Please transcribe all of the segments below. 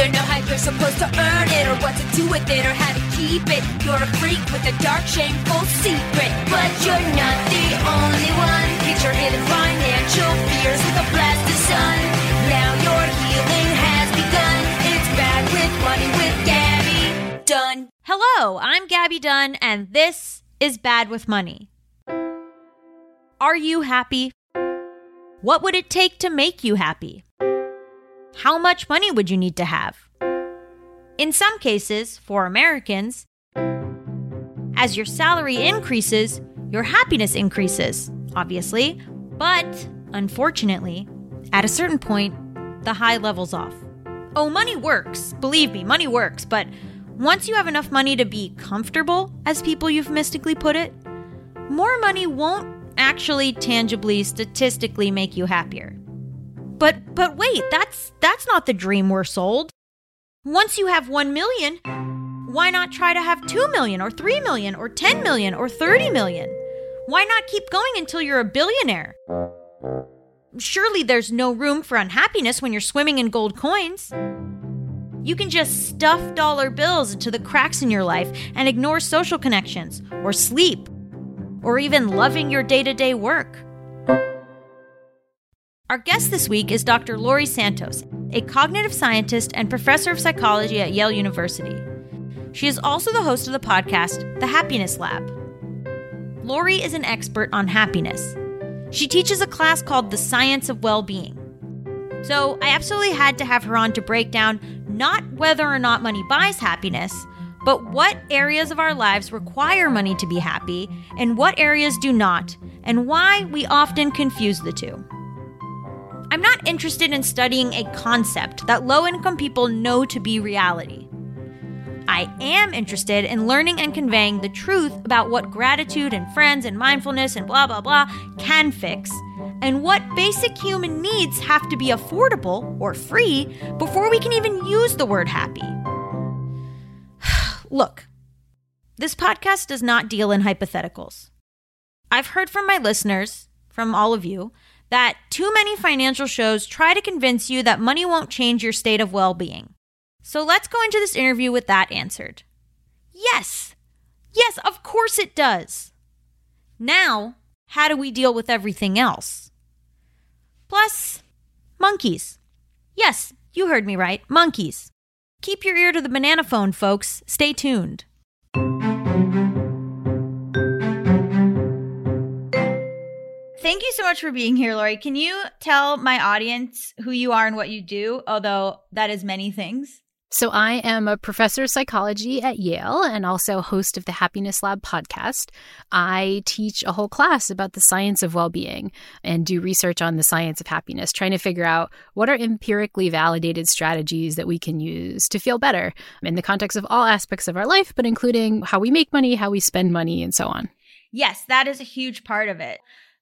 Don't know how you're supposed to earn it, or what to do with it, or how to keep it. You're a freak with a dark, shameful secret. But you're not the only one. Your hidden financial fears with a blast of sun. Now your healing has begun. It's bad with money with Gabby Dunn. Hello, I'm Gabby Dunn, and this is Bad with Money. Are you happy? What would it take to make you happy? How much money would you need to have? In some cases, for Americans, as your salary increases, your happiness increases, obviously, but unfortunately, at a certain point, the high levels off. Oh, money works. Believe me, money works, but once you have enough money to be comfortable, as people euphemistically put it, more money won't actually tangibly statistically make you happier. But but wait, that's that's not the dream we're sold. Once you have 1 million, why not try to have 2 million or 3 million or 10 million or 30 million? Why not keep going until you're a billionaire? Surely there's no room for unhappiness when you're swimming in gold coins. You can just stuff dollar bills into the cracks in your life and ignore social connections, or sleep, or even loving your day to day work. Our guest this week is Dr. Laurie Santos, a cognitive scientist and professor of psychology at Yale University. She is also the host of the podcast, The Happiness Lab. Laurie is an expert on happiness. She teaches a class called The Science of Well Being. So I absolutely had to have her on to break down not whether or not money buys happiness, but what areas of our lives require money to be happy and what areas do not, and why we often confuse the two. I'm not interested in studying a concept that low income people know to be reality. I am interested in learning and conveying the truth about what gratitude and friends and mindfulness and blah blah blah can fix, and what basic human needs have to be affordable or free before we can even use the word happy. Look, this podcast does not deal in hypotheticals. I've heard from my listeners, from all of you, that too many financial shows try to convince you that money won't change your state of well being. So let's go into this interview with that answered. Yes! Yes, of course it does! Now, how do we deal with everything else? Plus, monkeys. Yes, you heard me right, monkeys. Keep your ear to the banana phone, folks. Stay tuned. Thank you so much for being here, Laurie. Can you tell my audience who you are and what you do? Although that is many things. So, I am a professor of psychology at Yale and also host of the Happiness Lab podcast. I teach a whole class about the science of well being and do research on the science of happiness, trying to figure out what are empirically validated strategies that we can use to feel better in the context of all aspects of our life, but including how we make money, how we spend money, and so on. Yes, that is a huge part of it.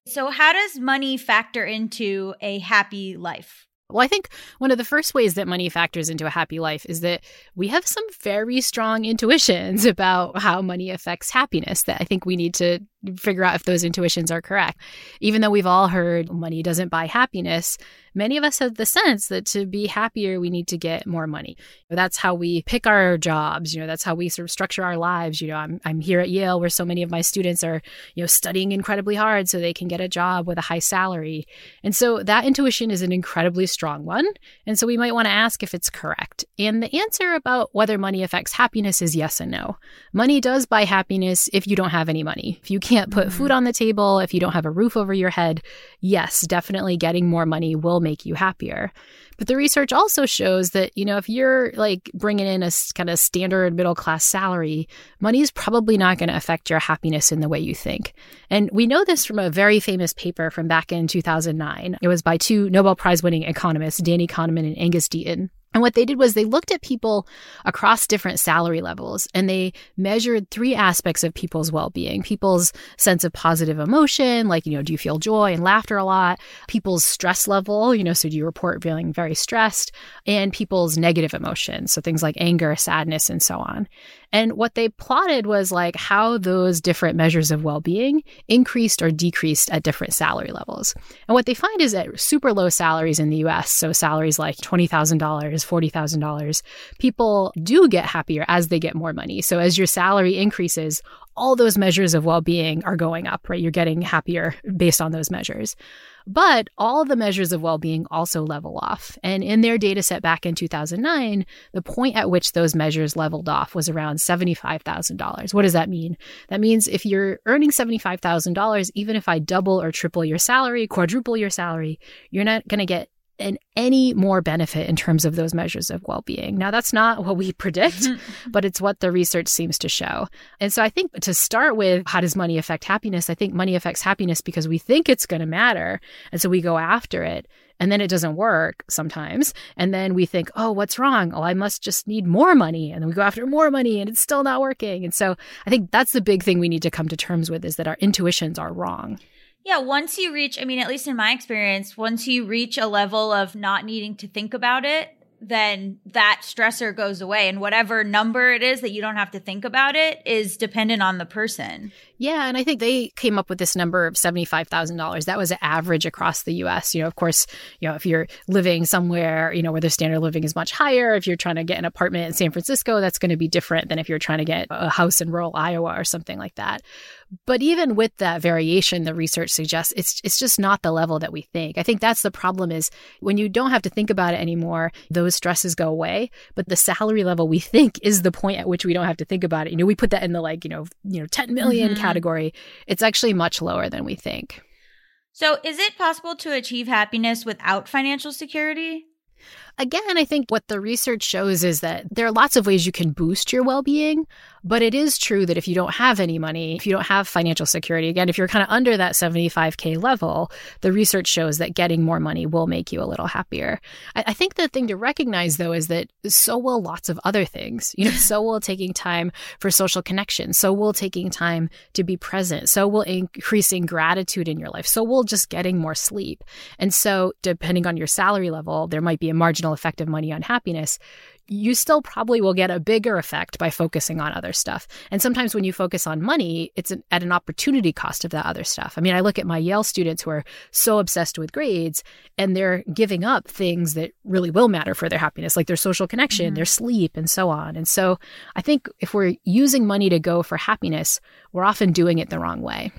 So, how does money factor into a happy life? Well, I think one of the first ways that money factors into a happy life is that we have some very strong intuitions about how money affects happiness that I think we need to figure out if those intuitions are correct. Even though we've all heard money doesn't buy happiness, many of us have the sense that to be happier, we need to get more money. That's how we pick our jobs. You know, that's how we sort of structure our lives. You know, I'm, I'm here at Yale where so many of my students are, you know, studying incredibly hard so they can get a job with a high salary. And so that intuition is an incredibly strong one. And so we might want to ask if it's correct. And the answer about whether money affects happiness is yes and no. Money does buy happiness if you don't have any money. If you can't put food mm-hmm. on the table, if you don't have a roof over your head, yes, definitely getting more money will make you happier. But the research also shows that, you know, if you're like bringing in a kind of standard middle class salary, money is probably not going to affect your happiness in the way you think. And we know this from a very famous paper from back in 2009. It was by two Nobel Prize winning economists, Danny Kahneman and Angus Deaton. And what they did was they looked at people across different salary levels and they measured three aspects of people's well being people's sense of positive emotion, like, you know, do you feel joy and laughter a lot? People's stress level, you know, so do you report feeling very stressed? And people's negative emotions, so things like anger, sadness, and so on. And what they plotted was like how those different measures of well being increased or decreased at different salary levels. And what they find is that super low salaries in the US, so salaries like $20,000, $40,000, people do get happier as they get more money. So as your salary increases, all those measures of well being are going up, right? You're getting happier based on those measures. But all the measures of well being also level off. And in their data set back in 2009, the point at which those measures leveled off was around $75,000. What does that mean? That means if you're earning $75,000, even if I double or triple your salary, quadruple your salary, you're not going to get and any more benefit in terms of those measures of well-being. Now that's not what we predict, mm-hmm. but it's what the research seems to show. And so I think to start with how does money affect happiness? I think money affects happiness because we think it's going to matter, and so we go after it. And then it doesn't work sometimes. And then we think, oh, what's wrong? Oh, I must just need more money. And then we go after more money and it's still not working. And so I think that's the big thing we need to come to terms with is that our intuitions are wrong. Yeah, once you reach, I mean, at least in my experience, once you reach a level of not needing to think about it, then that stressor goes away. And whatever number it is that you don't have to think about it is dependent on the person. Yeah, and I think they came up with this number of $75,000. That was an average across the US. You know, of course, you know, if you're living somewhere, you know, where the standard living is much higher, if you're trying to get an apartment in San Francisco, that's going to be different than if you're trying to get a house in rural Iowa or something like that. But even with that variation, the research suggests it's it's just not the level that we think. I think that's the problem is when you don't have to think about it anymore, those stresses go away. But the salary level we think is the point at which we don't have to think about it. You know, we put that in the like, you know, you know, 10 million Mhm. category. It's actually much lower than we think. So, is it possible to achieve happiness without financial security? Again, I think what the research shows is that there are lots of ways you can boost your well being, but it is true that if you don't have any money, if you don't have financial security, again, if you're kind of under that 75K level, the research shows that getting more money will make you a little happier. I, I think the thing to recognize, though, is that so will lots of other things. You know, so will taking time for social connection, so will taking time to be present, so will increasing gratitude in your life, so will just getting more sleep. And so, depending on your salary level, there might be a marginal effect of money on happiness. You still probably will get a bigger effect by focusing on other stuff. And sometimes when you focus on money, it's an, at an opportunity cost of that other stuff. I mean, I look at my Yale students who are so obsessed with grades and they're giving up things that really will matter for their happiness, like their social connection, Mhm. their sleep, and so on. And so I think if we're using money to go for happiness, we're often doing it the wrong way.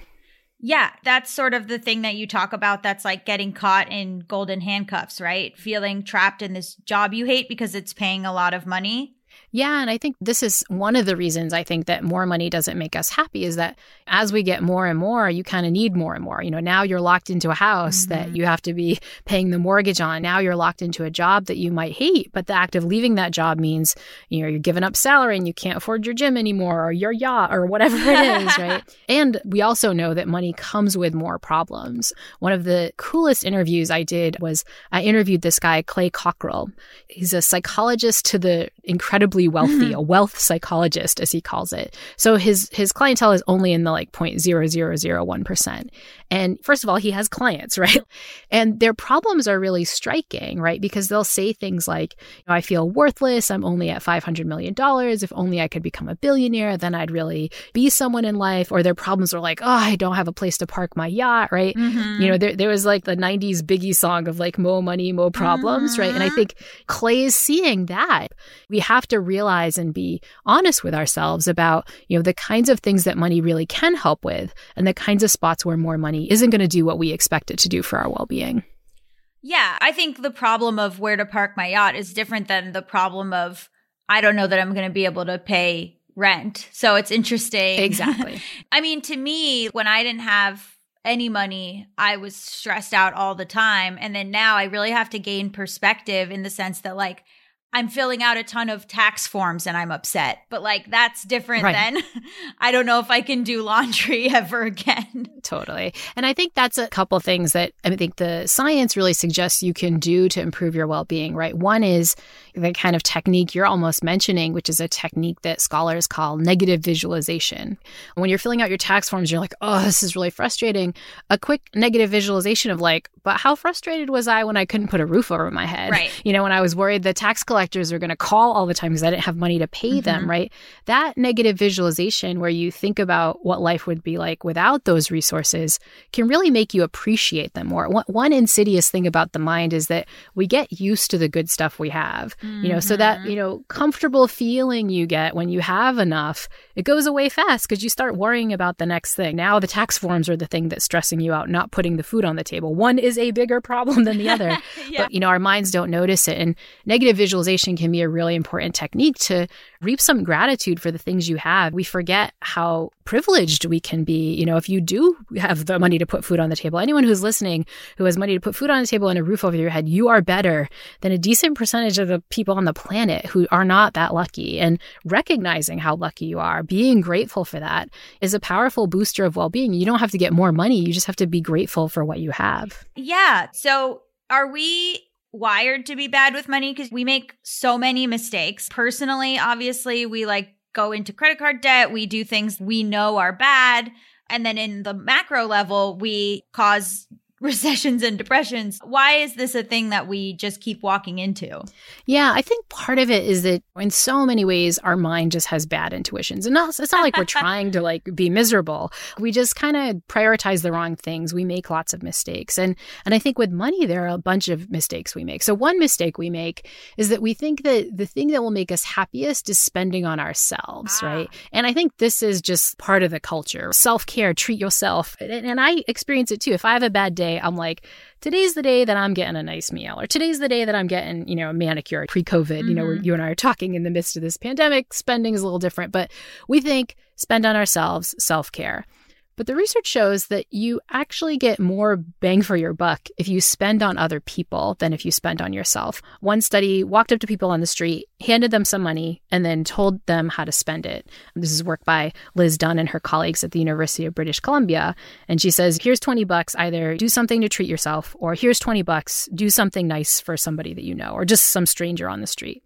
Yeah, that's sort of the thing that you talk about that's like getting caught in golden handcuffs, right? Feeling trapped in this job you hate because it's paying a lot of money. Yeah, and I think this is one of the reasons I think that more money doesn't make us happy is that as we get more and more, you kind of need more and more. You know, now you're locked into a house that Mhm. you have to be paying the mortgage on. Now you're locked into a job that you might hate, but the act of leaving that job means, you know, you're giving up salary and you can't afford your gym anymore or your yacht or whatever it is, right? And we also know that money comes with more problems. One of the coolest interviews I did was I interviewed this guy, Clay Cockrell. He's a psychologist to the incredibly wealthy, a wealth psychologist, as he calls it. So his his clientele is only in the like 0.0001%. And first of all, he has clients, right? And their problems are really striking, right? Because they'll say things like, I feel worthless. I'm only at $500 million. If only I could become a billionaire, then I'd really be someone in life. Or their problems are like, oh, I don't have a place to park my yacht, right? Mm-hmm. You know, there, there was like the 90s Biggie song of like, more money, more problems, mm-hmm. right? And I mm-hmm. think Clay is seeing that. We have to realize and be honest with ourselves about, you know, the kinds of things that money really can help with and the kinds of spots where more money isn't going to do what we expect it to do for our well being. Yeah, I think the problem of where to park my yacht is different than the problem of I don't know that I'm going to be able to pay rent. So it's interesting. Exactly. I mean, to me, when I didn't have any money, I was stressed out all the time. And then now I really have to gain perspective in the sense that, like, I'm filling out a ton of tax forms and I'm upset. But like that's different right. than I don't know if I can do laundry ever again. Totally. And I think that's a couple things that I think the science really suggests you can do to improve your well-being, right? One is the kind of technique you're almost mentioning, which is a technique that scholars call negative visualization. When you're filling out your tax forms, you're like, "Oh, this is really frustrating." A quick negative visualization of like, "But how frustrated was I when I couldn't put a roof over my head?" Right. You know, when I was worried the tax collector collectors are going to call all the time because I didn't have money to pay mm-hmm. them, right? That negative visualization where you think about what life would be like without those resources can really make you appreciate them more. One, insidious thing about the mind is that we get used to the good stuff we have, mm-hmm. you know, so that, mm-hmm. you know, comfortable feeling you get when you have enough, it goes away fast because you start worrying about the next thing. Now the tax forms are the thing that's stressing you out, not putting the food on the table. One is a bigger problem than the other, yeah. but, you know, our minds don't notice it. And negative visualization visualization can be a really important technique to reap some gratitude for the things you have. We forget how privileged we can be. You know, if you do have the money to put food on the table, anyone who's listening who has money to put food on the table and a roof over your head, you are better than a decent percentage of the people on the planet who are not that lucky. And recognizing how lucky you are, being grateful for that is a powerful booster of well being. You don't have to get more money, you just have to be grateful for what you have. Yeah. So, are we wired to be bad with money because we make so many mistakes. Personally, obviously, we like go into credit card debt, we do things we know are bad. And then in the macro level, we cause recessions and depressions. Why is this a thing that we just keep walking into? Yeah, I think part of it is that in so many ways our mind just has bad intuitions. And not, it's not like we're trying to like be miserable. We just kind of prioritize the wrong things. We make lots of mistakes. And and I think with money there are a bunch of mistakes we make. So one mistake we make is that we think that the thing that will make us happiest is spending on ourselves, ah. right? And I think this is just part of the culture. Self-care, treat yourself. And, and I experience it too. If I have a bad day, day, I'm like, today's the day that I'm getting a nice meal, or today's the day that I'm getting, you know, a manicure pre COVID. Mm-hmm. You know, where mm-hmm. you and I are talking in the midst of this pandemic, spending is a little different, but we think spend on ourselves, self care. But the research shows that you actually get more bang for your buck if you spend on other people than if you spend on yourself. One study walked up to people on the street, handed them some money, and then told them how to spend it. This is work by Liz Dunn and her colleagues at the University of British Columbia. And she says, here's 20 bucks, either do something to treat yourself, or here's 20 bucks, do something nice for somebody that you know, or just some stranger on the street.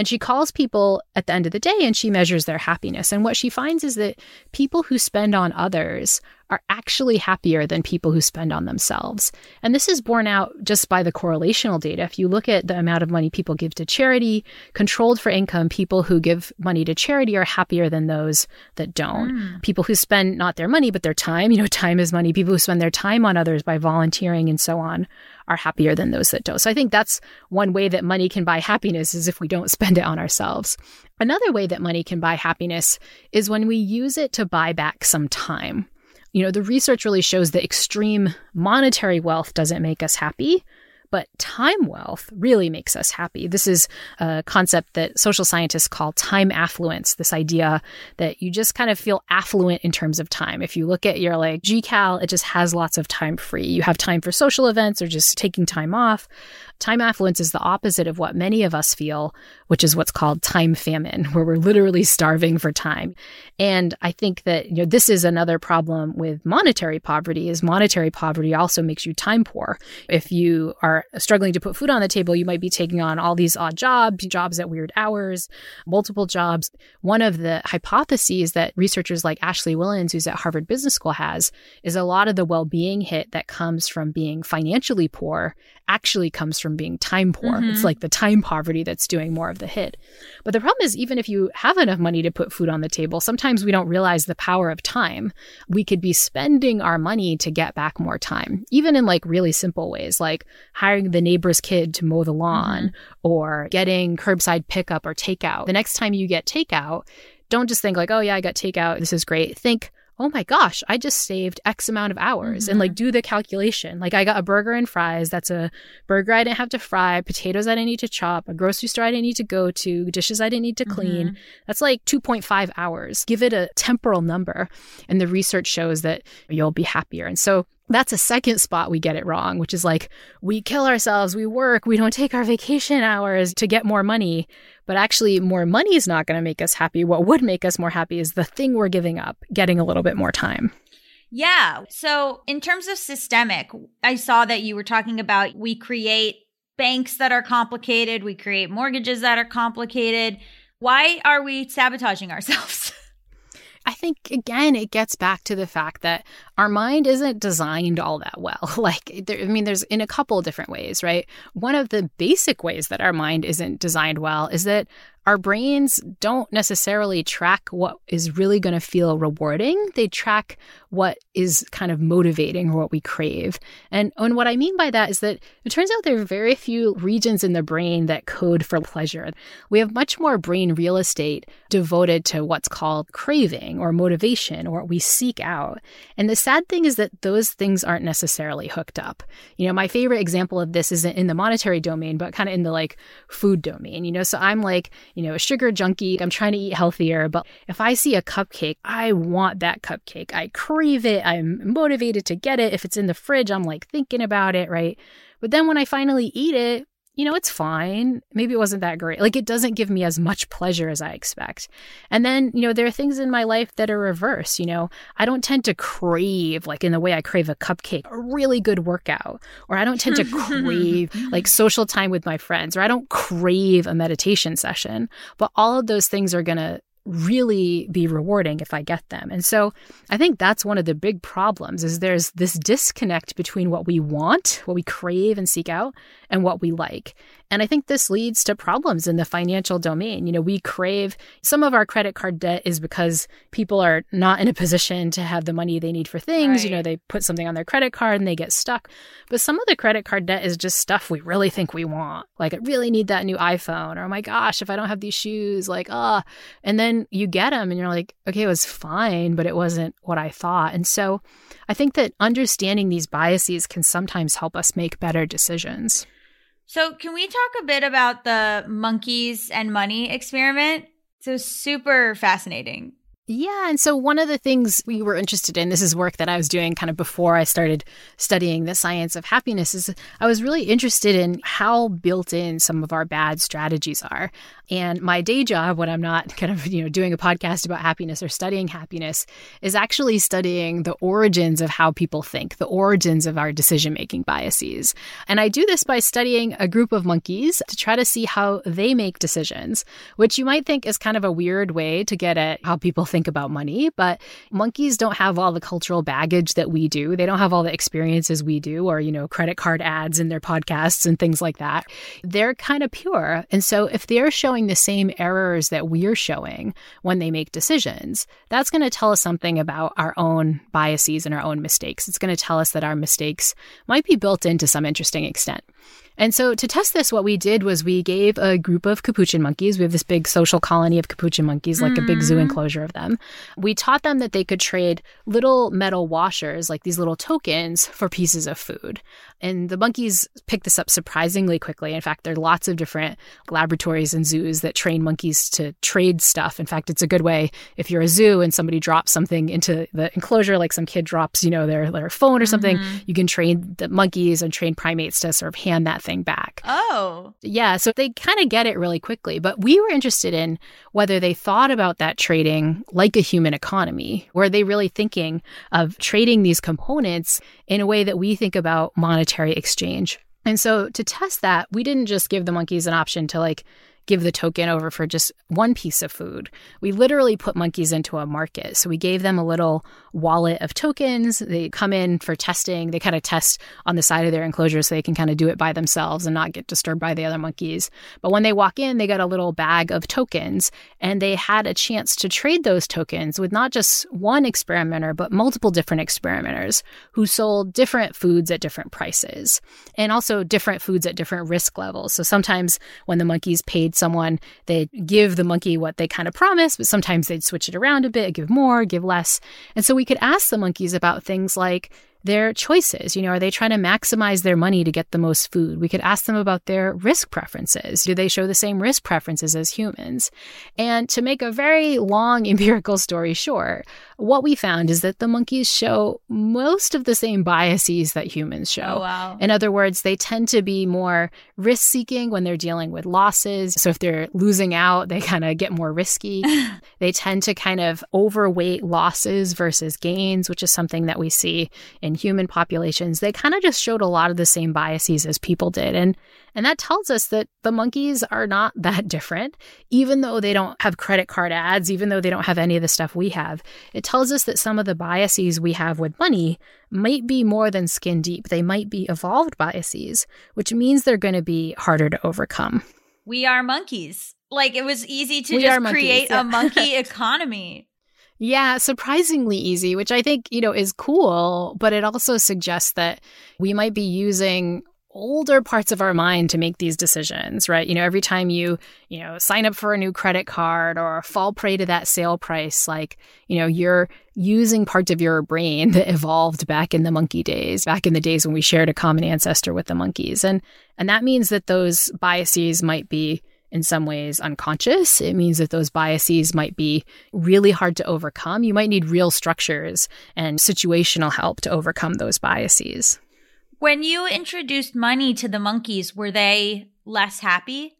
And she calls people at the end of the day and she measures their happiness. And what she finds is that people who spend on others are actually happier than people who spend on themselves. And this is borne out just by the correlational data. If you look at the amount of money people give to charity, controlled for income, people who give money to charity are happier than those that don't. Mm. People who spend not their money, but their time, you know, time is money. People who spend their time on others by volunteering and so on are happier than those that don't. So I think that's one way that money can buy happiness is if we don't spend it on ourselves. Another way that money can buy happiness is when we use it to buy back some time. You know, the research really shows that extreme monetary wealth doesn't make us happy, but time wealth really makes us happy. This is a concept that social scientists call time affluence, this idea that you just kind of feel affluent in terms of time. If you look at your like GCal, it just has lots of time free. You have time for social events or just taking time off. Time affluence is the opposite of what many of us feel, which is what's called time famine, where we're literally starving for time. And I think that, you know, this is another problem with monetary poverty is monetary poverty also makes you time poor. If you are struggling to put food on the table, you might be taking on all these odd jobs, jobs at weird hours, multiple jobs. One of the hypotheses that researchers like Ashley Whillans, who's at Harvard Business School, has is a lot of the well-being hit that comes from being financially poor actually comes from being time poor. Mm-hmm. It's like the time poverty that's doing more of the hit. But the problem is, even if you have enough money to put food on the table, sometimes we don't realize the power of time. We could be spending our money to get back more time, even in like really simple ways, like hiring the neighbor's kid to mow the lawn mm-hmm. or getting curbside pickup or takeout. The next time you get takeout, don't just think like, oh yeah, I got takeout. This is great. Think, oh my gosh, I just saved X amount of hours mm-hmm. and like mm-hmm. do the calculation. Like I got a burger and fries. That's a burger I didn't have to fry, potatoes I didn't need to chop, a grocery store I didn't need to go to, dishes I didn't need to clean. Mm-hmm. That's like 2.5 hours. Give it a temporal number. And the research shows that you'll be happier. And so that's a second spot we get it wrong, which is like we kill ourselves, we work, we don't take our vacation hours to get more money. But actually, more money is not going to make us happy. What would make us more happy is the thing we're giving up, getting a little bit more time. Yeah. So, in terms of systemic, I saw that you were talking about we create banks that are complicated, we create mortgages that are complicated. Why are we sabotaging ourselves? I think, again, it gets back to the fact that our mind isn't designed all that well. Like, there, I mean, there's in a couple different ways, right? One of the basic ways that our mind isn't designed well is that our brains don't necessarily track what is really going to feel rewarding. They track what is kind of motivating or what we crave. And, and what I mean by that is that it turns out there are very few regions in the brain that code for pleasure. We have much more brain real estate devoted to what's called craving or motivation or what we seek out. And the sad thing is that those things aren't necessarily hooked up. You know, my favorite example of this isn't in the monetary domain, but kind of in the like food domain. You know, so I'm like, you know, a sugar junkie. I'm trying to eat healthier, but if I see a cupcake, I want that cupcake. I crave it. I'm motivated to get it. If it's in the fridge, I'm like thinking about it, right? But then when I finally eat it, you know, it's fine. Maybe it wasn't that great. Like, it doesn't give me as much pleasure as I expect. And then, you know, there are things in my life that are reverse. You know, I don't tend to crave, like in the way I crave a cupcake, a really good workout, or I don't tend to crave like social time with my friends, or I don't crave a meditation session. But all of those things are going to really be rewarding if I get them. And so I think that's one of the big problems is there's this disconnect between what we want, what we crave and seek out and what we like. And I think this leads to problems in the financial domain. You know, we crave some of our credit card debt is because people are not in a position to have the money they need for things. Right. You know, they put something on their credit card and they get stuck. But some of the credit card debt is just stuff we really think we want. Like, I really need that new iPhone. Or, oh my gosh, if I don't have these shoes, like, ah. Oh. And then you get them and you're like, okay, it was fine, but it wasn't what I thought. And so I think that understanding these biases can sometimes help us make better decisions. So, can we talk a bit about the monkeys and money experiment? So, super fascinating. Yeah. And so, one of the things we were interested in, this is work that I was doing kind of before I started studying the science of happiness, is I was really interested in how built in some of our bad strategies are. And my day job, when I'm not kind of, you know, doing a podcast about happiness or studying happiness, is actually studying the origins of how people think, the origins of our decision making biases. And I do this by studying a group of monkeys to try to see how they make decisions, which you might think is kind of a weird way to get at how people think about money. But monkeys don't have all the cultural baggage that we do. They don't have all the experiences we do, or, you know, credit card ads in their podcasts and things like that. They're kind of pure. And so if they're showing showing the same errors that we're showing when they make decisions, that's going to tell us something about our own biases and our own mistakes. It's going to tell us that our mistakes might be built in to some interesting extent. And so to test this, what we did was we gave a group of capuchin monkeys, we have this big social colony of capuchin monkeys, like mm. a big zoo mm. enclosure of them. We taught them that they could trade little metal washers, like these little tokens, for pieces of food. And the monkeys pick this up surprisingly quickly. In fact, there are lots of different laboratories and zoos that train monkeys to trade stuff. In fact, it's a good way if you're a zoo and somebody drops something into the enclosure, like some kid drops, you know, their, their phone or something, mm-hmm. you can train the monkeys and train primates to sort of hand that thing back. Oh. Yeah. So they kind of get it really quickly. But we were interested in whether they thought about that trading like a human economy. Were they really thinking of trading these components in a way that we think about monetary exchange? And so to test that, we didn't just give the monkeys an option to like give the token over for just one piece of food. We literally put monkeys into a market. So we gave them a little wallet of tokens. They come in for testing. They kind of test on the side of their enclosure so they can kind of do it by themselves and not get disturbed by the other monkeys. But when they walk in, they got a little bag of tokens and they had a chance to trade those tokens with not just one experimenter, but multiple different experimenters who sold different foods at different prices and also different foods at different risk levels. So sometimes when the monkeys paid someone, they'd give the monkey what they kind of promised, but sometimes they'd switch it around a bit, give more, give less. And so we could ask the monkeys about things like their choices. You know, are they trying to maximize their money to get the most food? We could ask them about their risk preferences. Do they show the same risk preferences as humans? And to make a very long empirical story short, what we found is that the monkeys show most of the same biases that humans show. Oh, wow. In other words, they tend to be more risk seeking when they're dealing with losses. So if they're losing out, they kind of get more risky. they tend to kind of overweight losses versus gains, which is something that we see in in human populations, they kind of just showed a lot of the same biases as people did. And and that tells us that the monkeys are not that different, even though they don't have credit card ads, even though they don't have any of the stuff we have. It tells us that some of the biases we have with money might be more than skin deep. They might be evolved biases, which means they're going to be harder to overcome. We are monkeys. Like it was easy to we just create yeah. a monkey economy. Yeah, surprisingly easy, which I think, you know, is cool, but it also suggests that we might be using older parts of our mind to make these decisions, right? You know, every time you, you know, sign up for a new credit card or fall prey to that sale price, like, you know, you're using parts of your brain that evolved back in the monkey days, back in the days when we shared a common ancestor with the monkeys. And and that means that those biases might be in some ways unconscious. It means that those biases might be really hard to overcome. You might need real structures and situational help to overcome those biases. When you introduced money to the monkeys, were they less happy?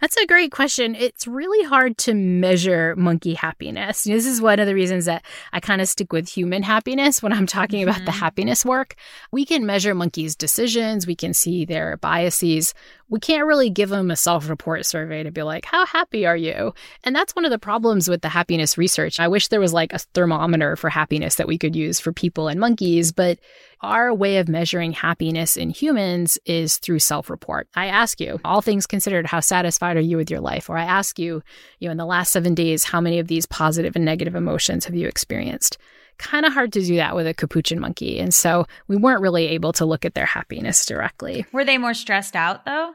That's a great question. It's really hard to measure monkey happiness. This is one of the reasons that I kind of stick with human happiness when I'm talking mm-hmm. about the mm-hmm. happiness work. We can measure monkeys' decisions, we can see their biases, we can't really give them a self report survey to be like, how happy are you? And that's one of the problems with the happiness research. I wish there was like a thermometer for happiness that we could use for people and monkeys, but our way of measuring happiness in humans is through self report. I ask you, all things considered, how satisfied are you with your life? Or I ask you, you know, in the last seven days, how many of these positive and negative emotions have you experienced? kind of hard to do that with a capuchin monkey. And so we weren't really able to look at their happiness directly. Were they more stressed out though?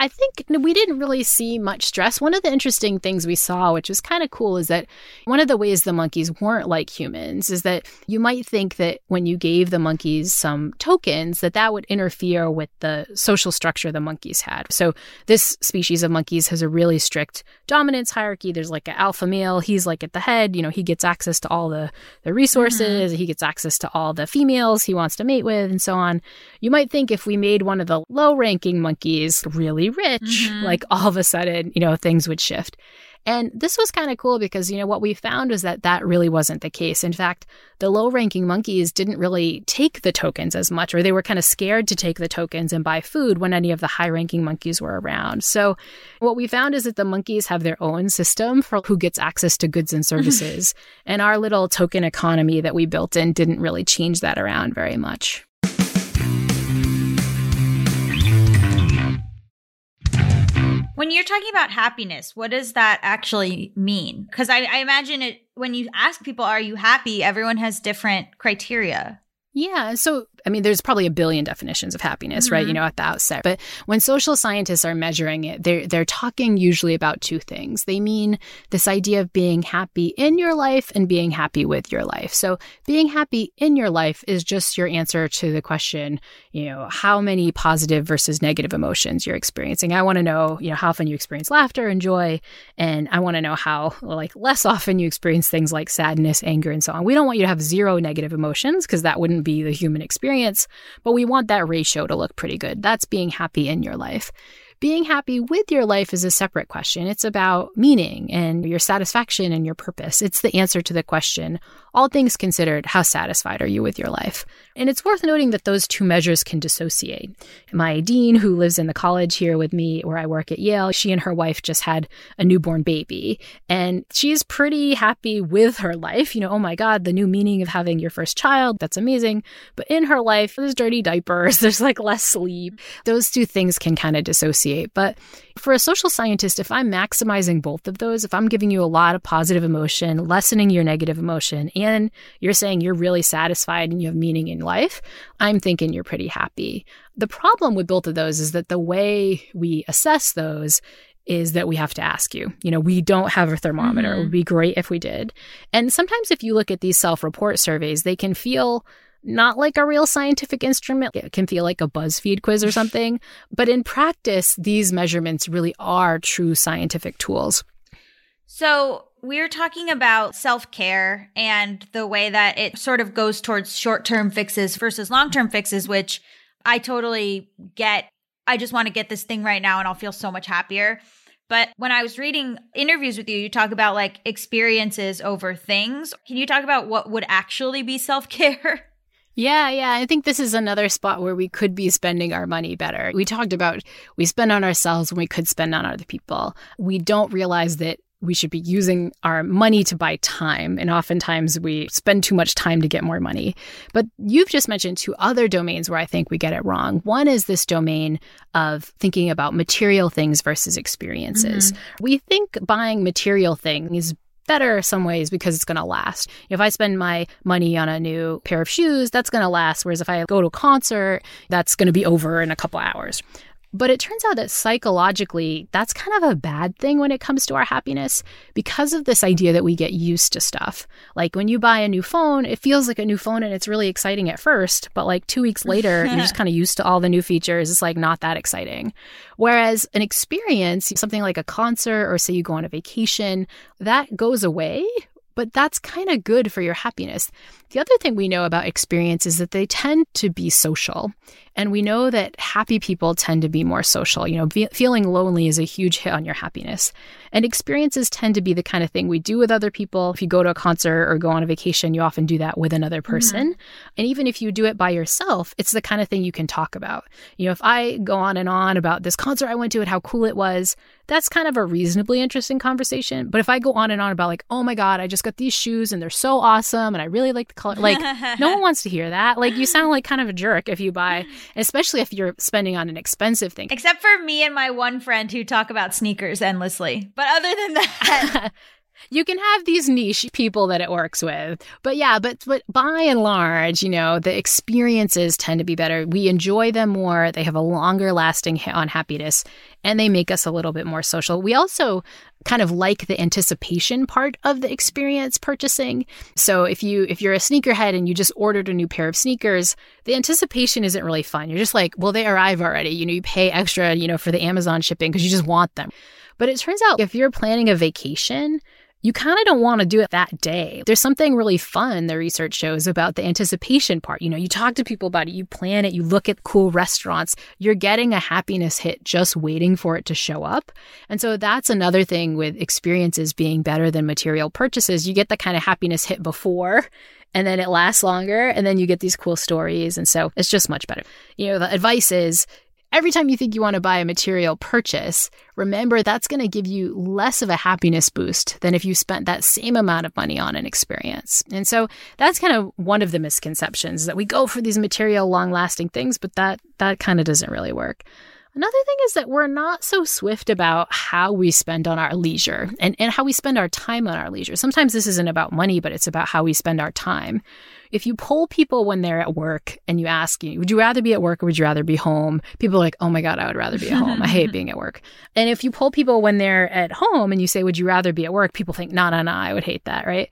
I think we didn't really see much stress. One of the interesting things we saw, which was kind of cool, is that one of the ways the monkeys weren't like humans is that you might think that when you gave the monkeys some tokens, that that would interfere with the social structure the monkeys had. So this species of monkeys has a really strict dominance hierarchy. There's like an alpha male. He's like at the head. You know, he gets access to all the, the resources. Mm-hmm. He gets access to all the females he wants to mate with and so on. You might think if we made one of the low ranking monkeys really rich, mm-hmm. like all of a sudden, you know, things would shift. And this was kind of cool because, you know, what we found was that that really wasn't the case. In fact, the low ranking monkeys didn't really take the tokens as much, or they were kind of scared to take the tokens and buy food when any of the high ranking monkeys were around. So, what we found is that the monkeys have their own system for who gets access to goods and services. and our little token economy that we built in didn't really change that around very much. When you're talking about happiness, what does that actually mean? Because I, I imagine it when you ask people, "Are you happy?" Everyone has different criteria. Yeah. So I mean, there's probably a billion definitions of happiness, mm-hmm. right? You mm-hmm. know, at the outset. But when social scientists are measuring it, they're they're talking usually about two things. They mean this idea of being happy in your life and being happy with your life. So being happy in your life is just your answer to the question, you know, how many positive versus negative emotions you're experiencing. I want to know, you know, how often you experience laughter and joy, and I want to know how like less often you experience things like sadness, anger, and so on. We don't want you to have zero negative emotions because that wouldn't be the human experience, but we want that ratio to look pretty good. That's being happy in your life. Being happy with your life is a separate question. It's about meaning and your satisfaction and your purpose. It's the answer to the question, all things considered, how satisfied are you with your life? And it's worth noting that those two measures can dissociate. My dean, who lives in the college here with me where I work at Yale, she and her wife just had a newborn baby. And she's pretty happy with her life. You know, oh my God, the new meaning of having your first child, that's amazing. But in her life, there's dirty diapers, there's like less sleep. Those two things can kind of dissociate. But for a social scientist, if I'm maximizing both of those, if I'm giving you a lot of positive emotion, lessening your negative emotion, and you're saying you're really satisfied and you have meaning in life, I'm thinking you're pretty happy. The problem with both of those is that the way we assess those is that we have to ask you. You know, we don't have a thermometer. Mm-hmm. It would be great if we did. And sometimes if you look at these self report surveys, they can feel not like a real scientific instrument. It can feel like a BuzzFeed quiz or something. But in practice, these measurements really are true scientific tools. So, we're talking about self care and the way that it sort of goes towards short term fixes versus long term fixes, which I totally get. I just want to get this thing right now and I'll feel so much happier. But when I was reading interviews with you, you talk about like experiences over things. Can you talk about what would actually be self care? Yeah, yeah. I think this is another spot where we could be spending our money better. We talked about we spend on ourselves when we could spend on other people. We don't realize that we should be using our money to buy time. And oftentimes we spend too much time to get more money. But you've just mentioned two other domains where I think we get it wrong. One is this domain of thinking about material things versus experiences. Mm-hmm. We think buying material things better some ways because it's going to last. If I spend my money on a new pair of shoes, that's going to last. Whereas if I go to a concert, that's going to be over in a couple hours. But it turns out that psychologically, that's kind of a bad thing when it comes to our happiness because of this idea that we get used to stuff. Like when you buy a new phone, it feels like a new phone and it's really exciting at first, but like two weeks later, you're just kind of used to all the new features. It's like not that exciting. Whereas an experience, something like a concert or say you go on a vacation, that goes away but that's kind of good for your happiness. The other thing we know about experience is that they tend to be social. And we know that happy people tend to be more social. You know, be- feeling lonely is a huge hit on your happiness. And experiences tend to be the kind of thing we do with other people. If you go to a concert or go on a vacation, you often do that with another person. Mm-hmm. And even if you do it by yourself, it's the kind of thing you can talk about. You know, if I go on and on about this concert I went to and how cool it was, that's kind of a reasonably interesting conversation. But if I go on and on about, like, oh my God, I just got these shoes and they're so awesome and I really like the color, like, no one wants to hear that. Like, you sound like kind of a jerk if you buy especially if you're spending on an expensive thing. Except for me and my one friend who talk about sneakers endlessly. But other than that, you can have these niche people that it works with. But yeah, but but by and large, you know, the experiences tend to be better. We enjoy them more. They have a longer lasting on happiness and they make us a little bit more social. We also kind of like the anticipation part of the experience purchasing. So if you if you're a sneakerhead and you just ordered a new pair of sneakers, the anticipation isn't really fun. You're just like, well, they arrive already. You know, you pay extra, you know, for the Amazon shipping because you just want them. But it turns out if you're planning a vacation, you kind of don't want to do it that day. There's something really fun, the research shows, about the anticipation part. You know, you talk to people about it, you plan it, you look at cool restaurants, you're getting a happiness hit just waiting for it to show up. And so that's another thing with experiences being better than material purchases. You get the kind of happiness hit before and then it lasts longer and then you get these cool stories and so it's just much better you know the advice is Every time you think you want to buy a material purchase, remember that's going to give you less of a happiness boost than if you spent that same amount of money on an experience. And so that's kind of one of the misconceptions that we go for these material long lasting things, but that that kind of doesn't really work. Another thing is that we're not so swift about how we spend on our leisure and, and how we spend our time on our leisure. Sometimes this isn't about money, but it's about how we spend our time. If you poll people when they're at work and you ask, would you rather be at work or would you rather be home? People are like, oh my God, I would rather be at home. I hate being at work. And if you poll people when they're at home and you say, would you rather be at work? People think, no, no, no, I would hate that, right?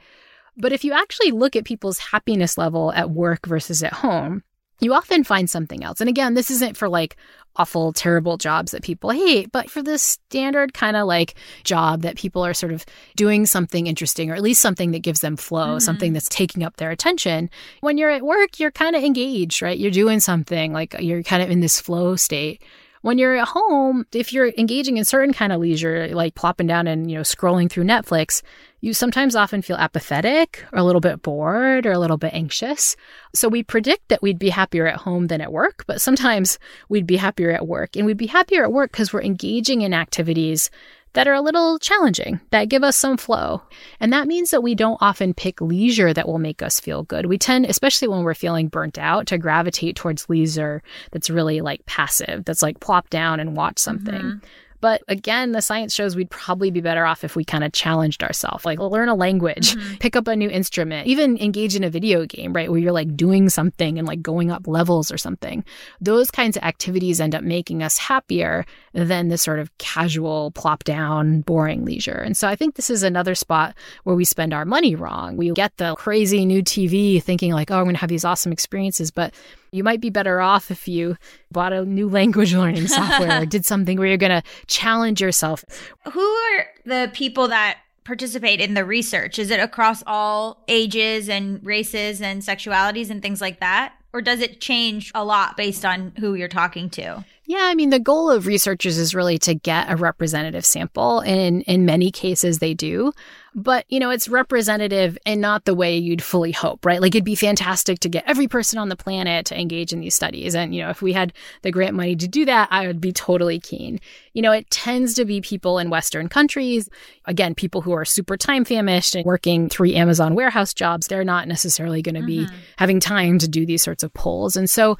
But if you actually look at people's happiness level at work versus at home, you often find something else. And again, this isn't for like awful, terrible jobs that people hate, but for this standard kind of like job that people are sort of doing something interesting or at least something that gives them flow, mm-hmm. something that's taking up their attention. When you're at work, you're kind of engaged, right? You're doing something like you're kind of in this flow state. When you're at home, if you're engaging in certain kind of leisure, like plopping down and, you know, scrolling through Netflix, you sometimes often feel apathetic or a little bit bored or a little bit anxious. So we predict that we'd be happier at home than at work, but sometimes we'd be happier at work. And we'd be happier at work because we're engaging in activities that are a little challenging, that give us some flow. And that means that we don't often pick leisure that will make us feel good. We tend, especially when we're feeling burnt out, to gravitate towards leisure that's really like passive, that's like plop down and watch something. Mm-hmm. But again, the science shows we'd probably be better off if we kind of challenged ourselves, like learn a language, mm-hmm. pick up a new instrument, even engage in a video game, right? Where you're like doing something and like going up levels or something. Those kinds of activities end up making us happier than the sort of casual, plop down, boring leisure. And so I think this is another spot where we spend our money wrong. We get the crazy new TV thinking like, oh, I'm going to have these awesome experiences. But you might be better off if you bought a new language learning software or did something where you're going to challenge yourself. Who are the people that participate in the research? Is it across all ages and races and sexualities and things like that? Or does it change a lot based on who you're talking to? Yeah, I mean, the goal of researchers is really to get a representative sample. And in, in many cases, they do. But, you know, it's representative and not the way you'd fully hope, right? Like, it'd be fantastic to get every person on the planet to engage in these studies. And, you know, if we had the grant money to do that, I would be totally keen. You know, it tends to be people in Western countries, again, people who are super time famished and working three Amazon warehouse jobs. They're not necessarily going to mm-hmm. be having time to do these sorts of polls. And so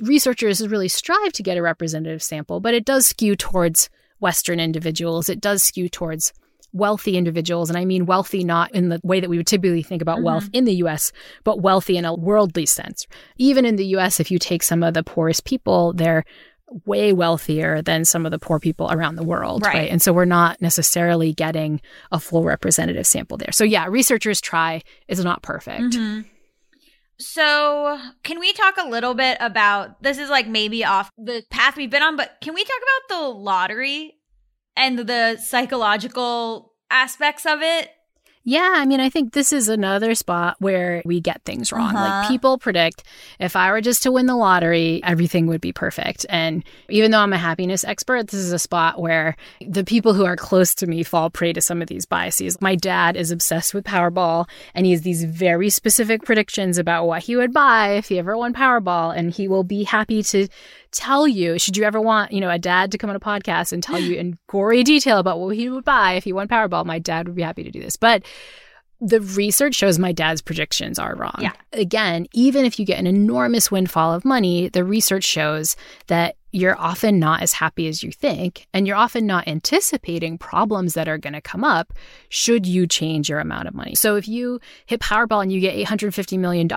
researchers really strive to get a representative sample, but it does skew towards Western individuals. It does skew towards wealthy individuals. And I mean wealthy not in the way that we would typically think about mm-hmm. wealth in the US, but wealthy in a worldly sense. Even in the US, if you take some of the poorest people, they're way wealthier than some of the poor people around the world. Right. right. And so we're not necessarily getting a full representative sample there. So yeah, researchers try. It's not perfect. Mm-hmm. So, can we talk a little bit about this? Is like maybe off the path we've been on, but can we talk about the lottery and the psychological aspects of it? Yeah, I mean, I think this is another spot where we get things wrong. Uh-huh. Like people predict if I were just to win the lottery, everything would be perfect. And even though I'm a happiness expert, this is a spot where the people who are close to me fall prey to some of these biases. My dad is obsessed with Powerball and he has these very specific predictions about what he would buy if he ever won Powerball. And he will be happy to tell you, should you ever want, you know, a dad to come on a podcast and tell you in gory detail about what he would buy if he won Powerball, my dad would be happy to do this. But the research shows my dad's predictions are wrong. Yeah. Again, even if you get an enormous windfall of money, the research shows that you're often not as happy as you think, and you're often not anticipating problems that are going to come up should you change your amount of money. So if you hit Powerball and you get $850 million,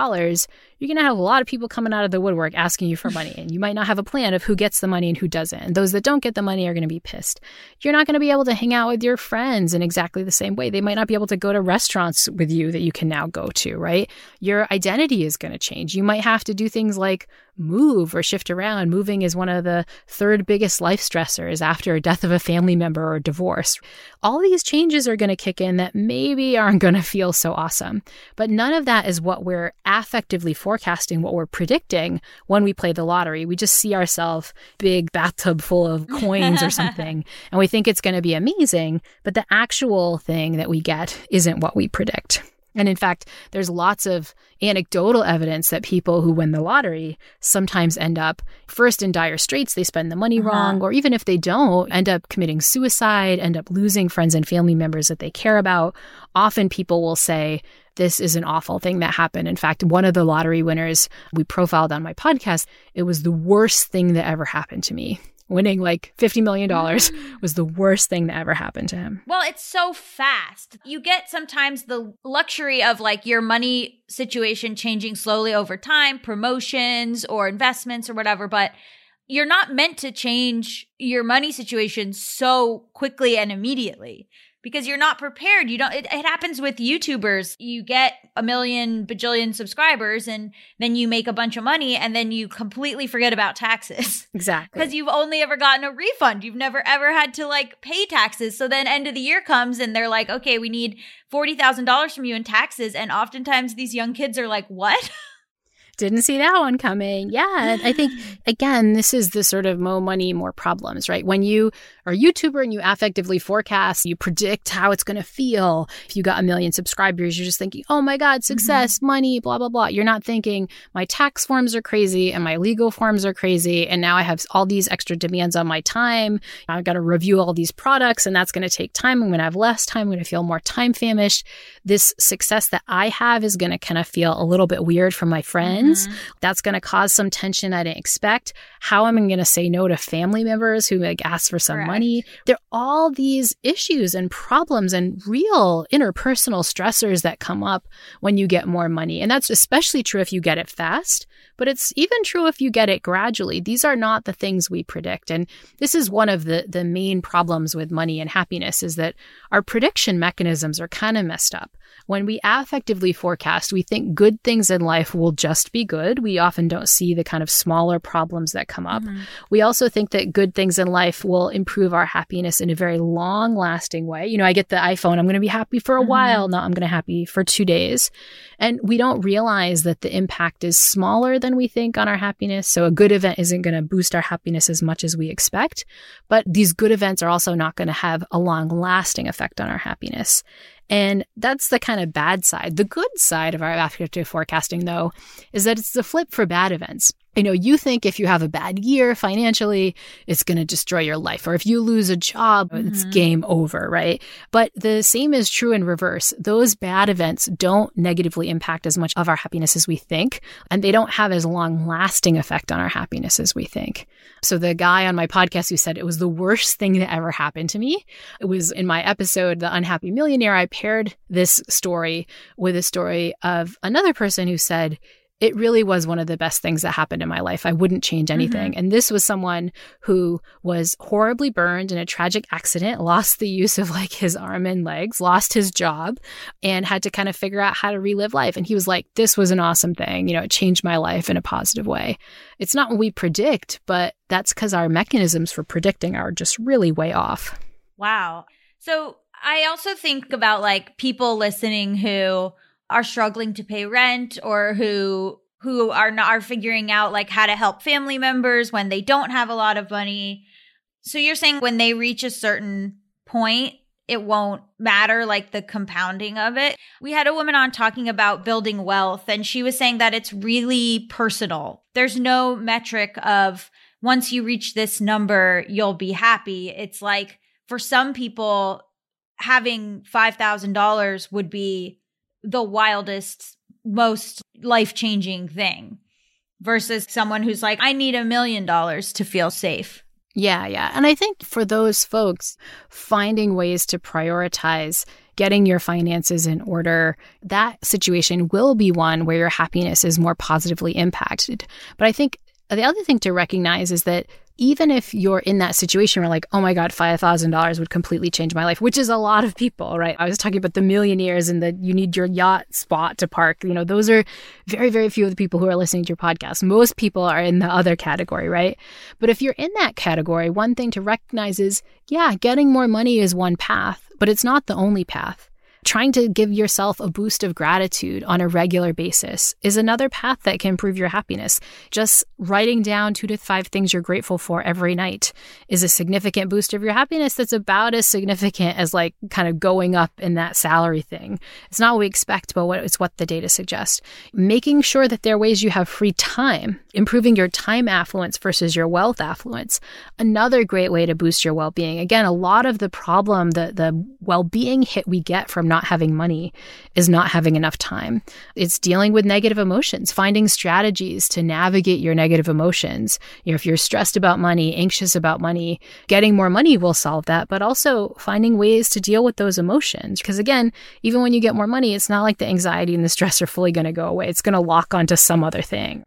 you're going to have a lot of people coming out of the woodwork asking you for money. And you might not have a plan of who gets the money and who doesn't. And those that don't get the money are going to be pissed. You're not going to be able to hang out with your friends in exactly the same way. They might not be able to go to restaurants with you that you can now go to, right? Your identity is going to change. You might have to do things like move or shift around. Moving is one of the third biggest life stressors after a death of a family member or divorce. All these changes are going to kick in that maybe aren't going to feel so awesome. But none of that is what we're affectively forecasting, what we're predicting when we play the lottery. We just see ourselves big bathtub full of coins or something, and we think it's going to be amazing. But the actual thing that we get isn't what we predict. And in fact, there's lots of anecdotal evidence that people who win the lottery sometimes end up first in dire straits, they spend the money uh-huh. wrong, or even if they don't, end up committing suicide, end up losing friends and family members that they care about. Often people will say, this is an awful thing that happened. In fact, one of the lottery winners we profiled on my podcast, it was the worst thing that ever happened to me. winning like $50 million mm. was the worst thing that ever happened to him. Well, it's so fast. You get sometimes the luxury of like your money situation changing slowly over time, promotions or investments or whatever, but you're not meant to change your money situation so quickly and immediately because you're not prepared. You don't, it, it, happens with YouTubers. You get a million bajillion subscribers and then you make a bunch of money and then you completely forget about taxes. Exactly. Because you've only ever gotten a refund. You've never ever had to like pay taxes. So then end of the year comes and they're like, okay, we need $40,000 from you in taxes. And oftentimes these young kids are like, what? didn't see that one coming. Yeah. I think, again, this is the sort of more money, more problems, right? When you are a YouTuber and you affectively forecast, you predict how it's going to feel. If you got a million subscribers, you're just thinking, oh my God, success, mm-hmm. money, blah, blah, blah. You're not thinking my tax forms are crazy and my legal forms are crazy. And now I have all these extra demands on my time. I've got to review all these products and that's going to take time. I'm going to have less time. I'm going to feel more time famished. This success that I have is going to kind of feel a little bit weird from my friends. Mm-hmm. That's going to cause some tension I didn't expect. How am I going to say no to family members who like ask for some money? There are all these issues and problems and real interpersonal stressors that come up when you get more money. And that's especially true if you get it fast, but it's even true if you get it gradually. These are not the things we predict. And this is one of the, the main problems with money and happiness is that our prediction mechanisms are kind of messed up. When we affectively forecast, we think good things in life will just be good. We often don't see the kind of smaller problems that come up. Mm-hmm. We also think that good things in life will improve our happiness in a very long lasting way. You know, I get the iPhone, I'm going to be happy for a mm-hmm. while. Now I'm going to be happy for two days. And we don't realize that the impact is smaller than we think on our happiness. So a good event isn't going to boost our happiness as much as we expect. But these good events are also not going to have a long lasting effect on our happiness. And that's the kind of bad side. The good side of our affective forecasting, though, is that it's the flip for bad events. You know, you think if you have a bad year financially, it's going to destroy your life. Or if you lose a job, mm-hmm. it's game over, right? But the same is true in reverse. Those bad events don't negatively impact as much of our happiness as we think, and they don't have as long lasting effect on our happiness as we think. So the guy on my podcast who said it was the worst thing that ever happened to me, it was in my episode, The Unhappy Millionaire. I paired this story with a story of another person who said, it really was one of the best things that happened in my life. I wouldn't change anything. Mm-hmm. And this was someone who was horribly burned in a tragic accident, lost the use of like his arm and legs, lost his job, and had to kind of figure out how to relive life. And he was like, This was an awesome thing. You know, it changed my life in a positive way. It's not what we predict, but that's because our mechanisms for predicting are just really way off. Wow. So I also think about like people listening who are struggling to pay rent or who who are not are figuring out like how to help family members when they don't have a lot of money. So you're saying when they reach a certain point, it won't matter like the compounding of it. We had a woman on talking about building wealth and she was saying that it's really personal. There's no metric of once you reach this number, you'll be happy. It's like for some people having $5,000 would be the wildest, most life changing thing versus someone who's like, I need a million dollars to feel safe. Yeah, yeah. And I think for those folks, finding ways to prioritize getting your finances in order, that situation will be one where your happiness is more positively impacted. But I think the other thing to recognize is that even if you're in that situation where like, oh my God, $5,000 would completely change my life, which is a lot of people, right? I was talking about the millionaires and that you need your yacht spot to park. You know, those are very, very few of the people who are listening to your podcast. Most people are in the other category, right? But if you're in that category, one thing to recognize is, yeah, getting more money is one path, but it's not the only path. Trying to give yourself a boost of gratitude on a regular basis is another path that can improve your happiness. Just writing down two to five things you're grateful for every night is a significant boost of your happiness that's about as significant as like kind of going up in that salary thing. It's not what we expect, but what, it's what the data suggests. Making sure that there are ways you have free time, improving your time affluence versus your wealth affluence. Another great way to boost your well being. Again, a lot of the problem, the, the well being hit we get from not having money is not having enough time. It's dealing with negative emotions, finding strategies to navigate your negative emotions. You know, if you're stressed about money, anxious about money, getting more money will solve that, but also finding ways to deal with those emotions. Because again, even when you get more money, it's not like the anxiety and the stress are fully going to go away. It's going to lock onto some other thing.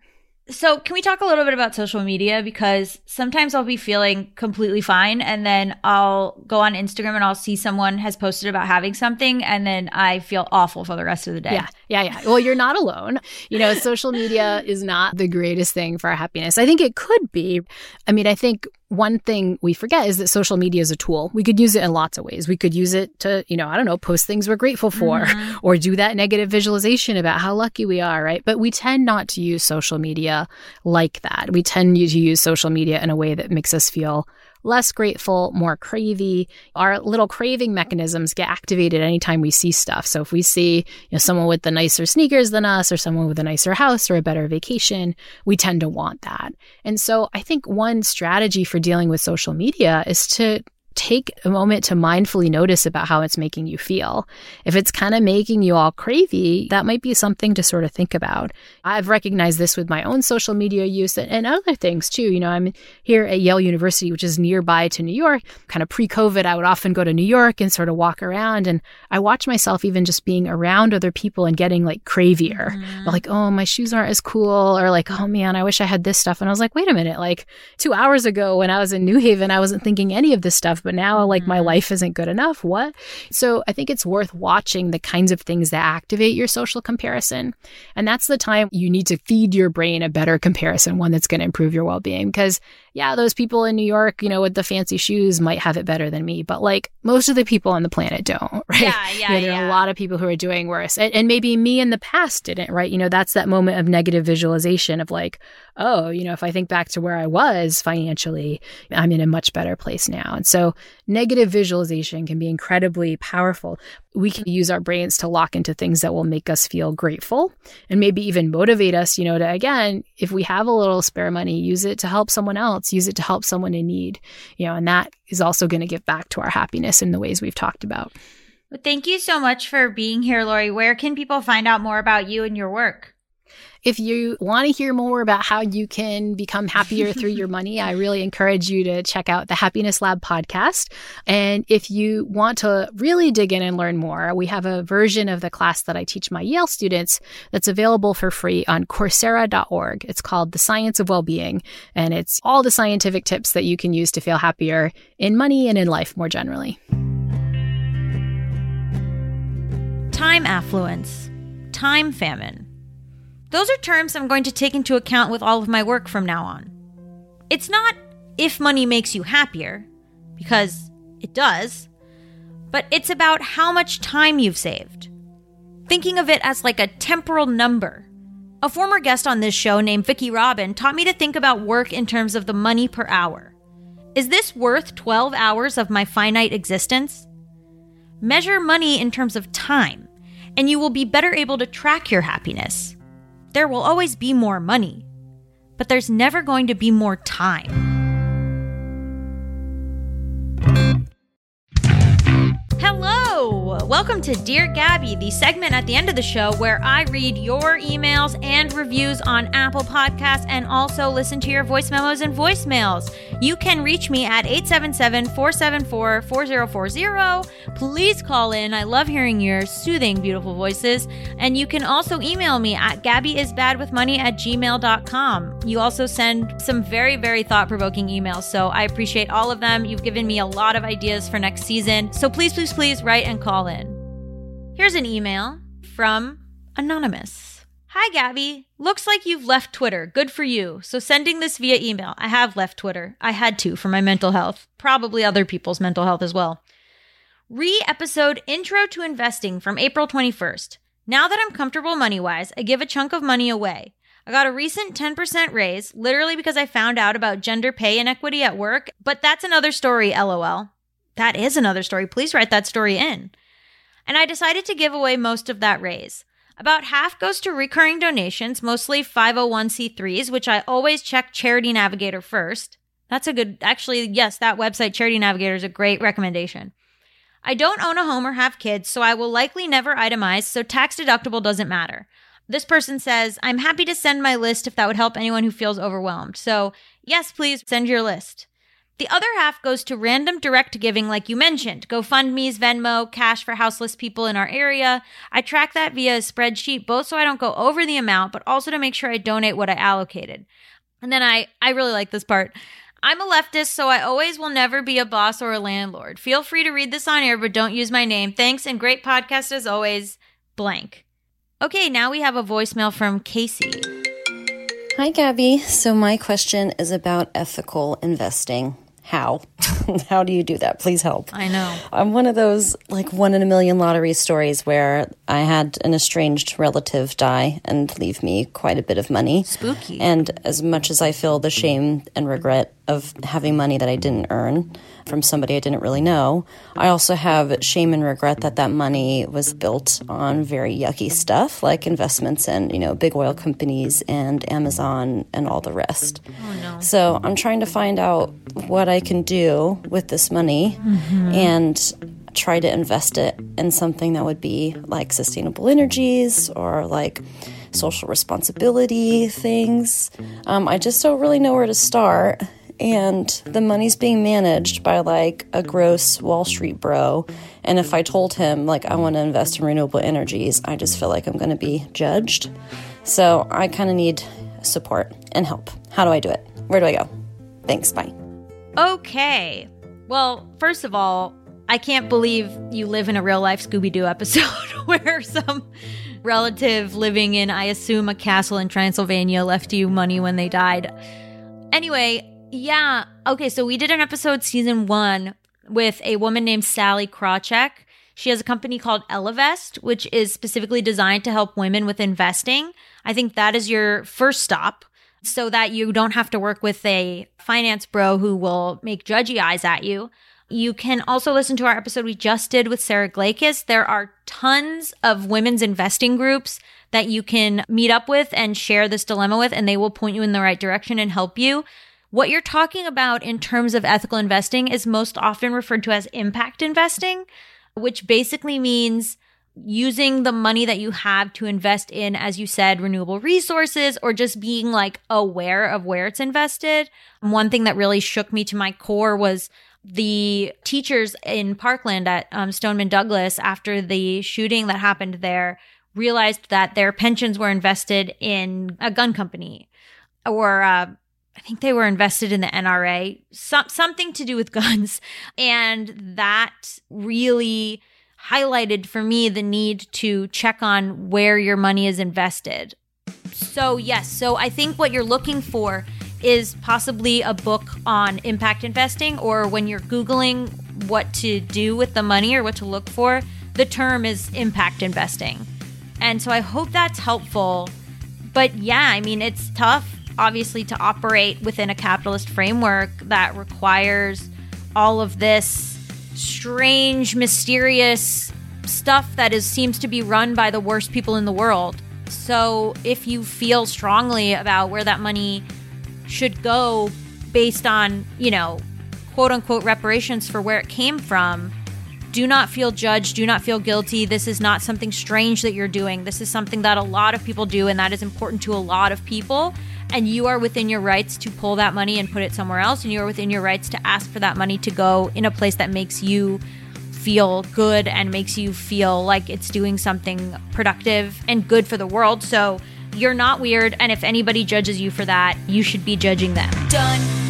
So, can we talk a little bit about social media? Because sometimes I'll be feeling completely fine, and then I'll go on Instagram and I'll see someone has posted about having something, and then I feel awful for the rest of the day. Yeah, yeah, yeah. Well, you're not alone. You know, social media is not the greatest thing for our happiness. I think it could be. I mean, I think one thing we forget is that social media is a tool. We could use it in lots of ways. We could use it to, you know, I don't know, post things we're grateful for mm-hmm. or do that negative visualization about how lucky we are, right? But we tend not to use social media like that. We tend to use social media in a way that makes us feel less grateful, more cravey. Our little craving mechanisms get activated anytime we see stuff. So if we see you know, someone with the nicer sneakers than us or someone with a nicer house or a better vacation, we tend to want that. And so I think one strategy for dealing with social media is to take a moment to mindfully notice about how it's making you feel. If it's kind of making you all cravey, that might be something to sort of think about. I've recognized this with my own social media use and other things too. You know, I'm here at Yale University, which is nearby to New York. Kind of pre COVID, I would often go to New York and sort of walk around. And I watch myself even just being around other people and getting like cravier. Mm-hmm. Like, oh, my shoes aren't as cool. Or like, oh man, I wish I had this stuff. And I was like, wait a minute. Like two hours ago when I was in New Haven, I wasn't thinking any of this stuff but now like my mm-hmm. life isn't good enough. What? So I think it's worth watching the kinds of things that activate your social comparison. And that's the time you need to feed your brain a better comparison, one that's going to improve your well being. Because yeah, those people in New York, you know, with the fancy shoes might have it better than me, but like most of the people on the planet don't, right? Yeah, yeah. You know, there yeah. are a lot of people who are doing worse. And, and maybe me in the past didn't, right? You know, that's that moment of negative visualization of like, oh, you know, if I think back to where I was financially, I'm in a much better place now. And so negative visualization can be incredibly powerful. We can use our brains to lock into things that will make us feel grateful and maybe even motivate us, you know, to again, if we have a little spare money, use it to help someone else, use it to help someone in need, you know, and that is also going to give back to our happiness in the ways we've talked about. Well, thank you so much for being here, Laurie. Where can people find out more about you and your work? If you want to hear more about how you can become happier through your money, I really encourage you to check out the Happiness Lab podcast. And if you want to really dig in and learn more, we have a version of the class that I teach my Yale students that's available for free on Coursera.org. It's called The Science of Wellbeing, and it's all the scientific tips that you can use to feel happier in money and in life more generally. Time affluence, time famine those are terms I'm going to take into account with all of my work from now on. It's not if money makes you happier, because it does, but it's about how much time you've saved. Thinking of it as like a temporal number. A former guest on this show named Vicki Robin taught me to think about work in terms of the money per hour. Is this worth 12 hours of my finite existence? Measure money in terms of time, and you will be better able to track your happiness. There will always be more money, but there's never going to be more time. Welcome to Dear Gaby, the segment at the end of the show where I read your emails and reviews on Apple Podcasts and also listen to your voice memos and voicemails. You can reach me at 877 474 4040. Please call in. I love hearing your soothing, beautiful voices. And you can also email me at gabbyisbadwithmoney at gmail.com. You also send some very, very thought provoking emails, so I appreciate all of them. You've given me a lot of ideas for next season. So please, please, please write and call in. Here's an email from Anonymous. Hi, Gaby. Looks like you've left Twitter. Good for you. So, sending this via email. I have left Twitter. I had to for my mental health, probably other people's mental health as well. Re episode Intro to Investing from April 21st. Now that I'm comfortable money wise, I give a chunk of money away. I got a recent 10% raise, literally because I found out about gender pay inequity at work, but that's another story, lol. That is another story. Please write that story in. And I decided to give away most of that raise. About half goes to recurring donations, mostly 501c3s, which I always check Charity Navigator first. That's a good, actually, yes, that website, Charity Navigator, is a great recommendation. I don't own a home or have kids, so I will likely never itemize, so tax deductible doesn't matter. This person says, I'm happy to send my list if that would help anyone who feels overwhelmed. So, yes, please send your list. The other half goes to random direct giving, like you mentioned GoFundMe's, Venmo, cash for houseless people in our area. I track that via a spreadsheet, both so I don't go over the amount, but also to make sure I donate what I allocated. And then I, I really like this part. I'm a leftist, so I always will never be a boss or a landlord. Feel free to read this on air, but don't use my name. Thanks and great podcast as always. Blank. Okay, now we have a voicemail from Casey. Hi, Gaby. So, my question is about ethical investing. How? How do you do that? Please help. I know. I'm one of those like one in a million lottery stories where I had an estranged relative die and leave me quite a bit of money. Spooky. And as much as I feel the shame and regret of having money that I didn't earn from somebody I didn't really know, I also have shame and regret that that money was built on very yucky stuff like investments in, you know, big oil companies and Amazon and all the rest. Oh, no. So I'm trying to find out what I can do with this money and try to invest it in something that would be like sustainable energies or like social responsibility things. Um, I just don't really know where to start. And the money's being managed by like a gross Wall Street bro. And if I told him, like, I want to invest in renewable energies, I just feel like I'm going to be judged. So I kind of need support and help. How do I do it? Where do I go? Thanks. Bye. Okay. Well, first of all, I can't believe you live in a real life Scooby Doo episode where some relative living in, I assume, a castle in Transylvania left you money when they died. Anyway, yeah. Okay, so we did an episode season one with a woman named Sally Krawcheck. She has a company called Ellevest, which is specifically designed to help women with investing. I think that is your first stop so that you don't have to work with a finance bro who will make judgy eyes at you. You can also listen to our episode we just did with Sarah Glakis. There are tons of women's investing groups that you can meet up with and share this dilemma with, and they will point you in the right direction and help you. What you're talking about in terms of ethical investing is most often referred to as impact investing, which basically means using the money that you have to invest in, as you said, renewable resources or just being like aware of where it's invested. One thing that really shook me to my core was the teachers in Parkland at um, Stoneman Douglas after the shooting that happened there realized that their pensions were invested in a gun company or uh, I think they were invested in the NRA, some, something to do with guns. And that really highlighted for me the need to check on where your money is invested. So, yes, so I think what you're looking for is possibly a book on impact investing, or when you're Googling what to do with the money or what to look for, the term is impact investing. And so I hope that's helpful. But yeah, I mean, it's tough, obviously, to operate within a capitalist framework that requires all of this strange, mysterious stuff that is seems to be run by the worst people in the world. So if you feel strongly about where that money should go based on, you know, quote unquote reparations for where it came from, do not feel judged, do not feel guilty. This is not something strange that you're doing. This is something that a lot of people do and that is important to a lot of people and you are within your rights to pull that money and put it somewhere else and you are within your rights to ask for that money to go in a place that makes you feel good and makes you feel like it's doing something productive and good for the world. So you're not weird and if anybody judges you for that you should be judging them. Done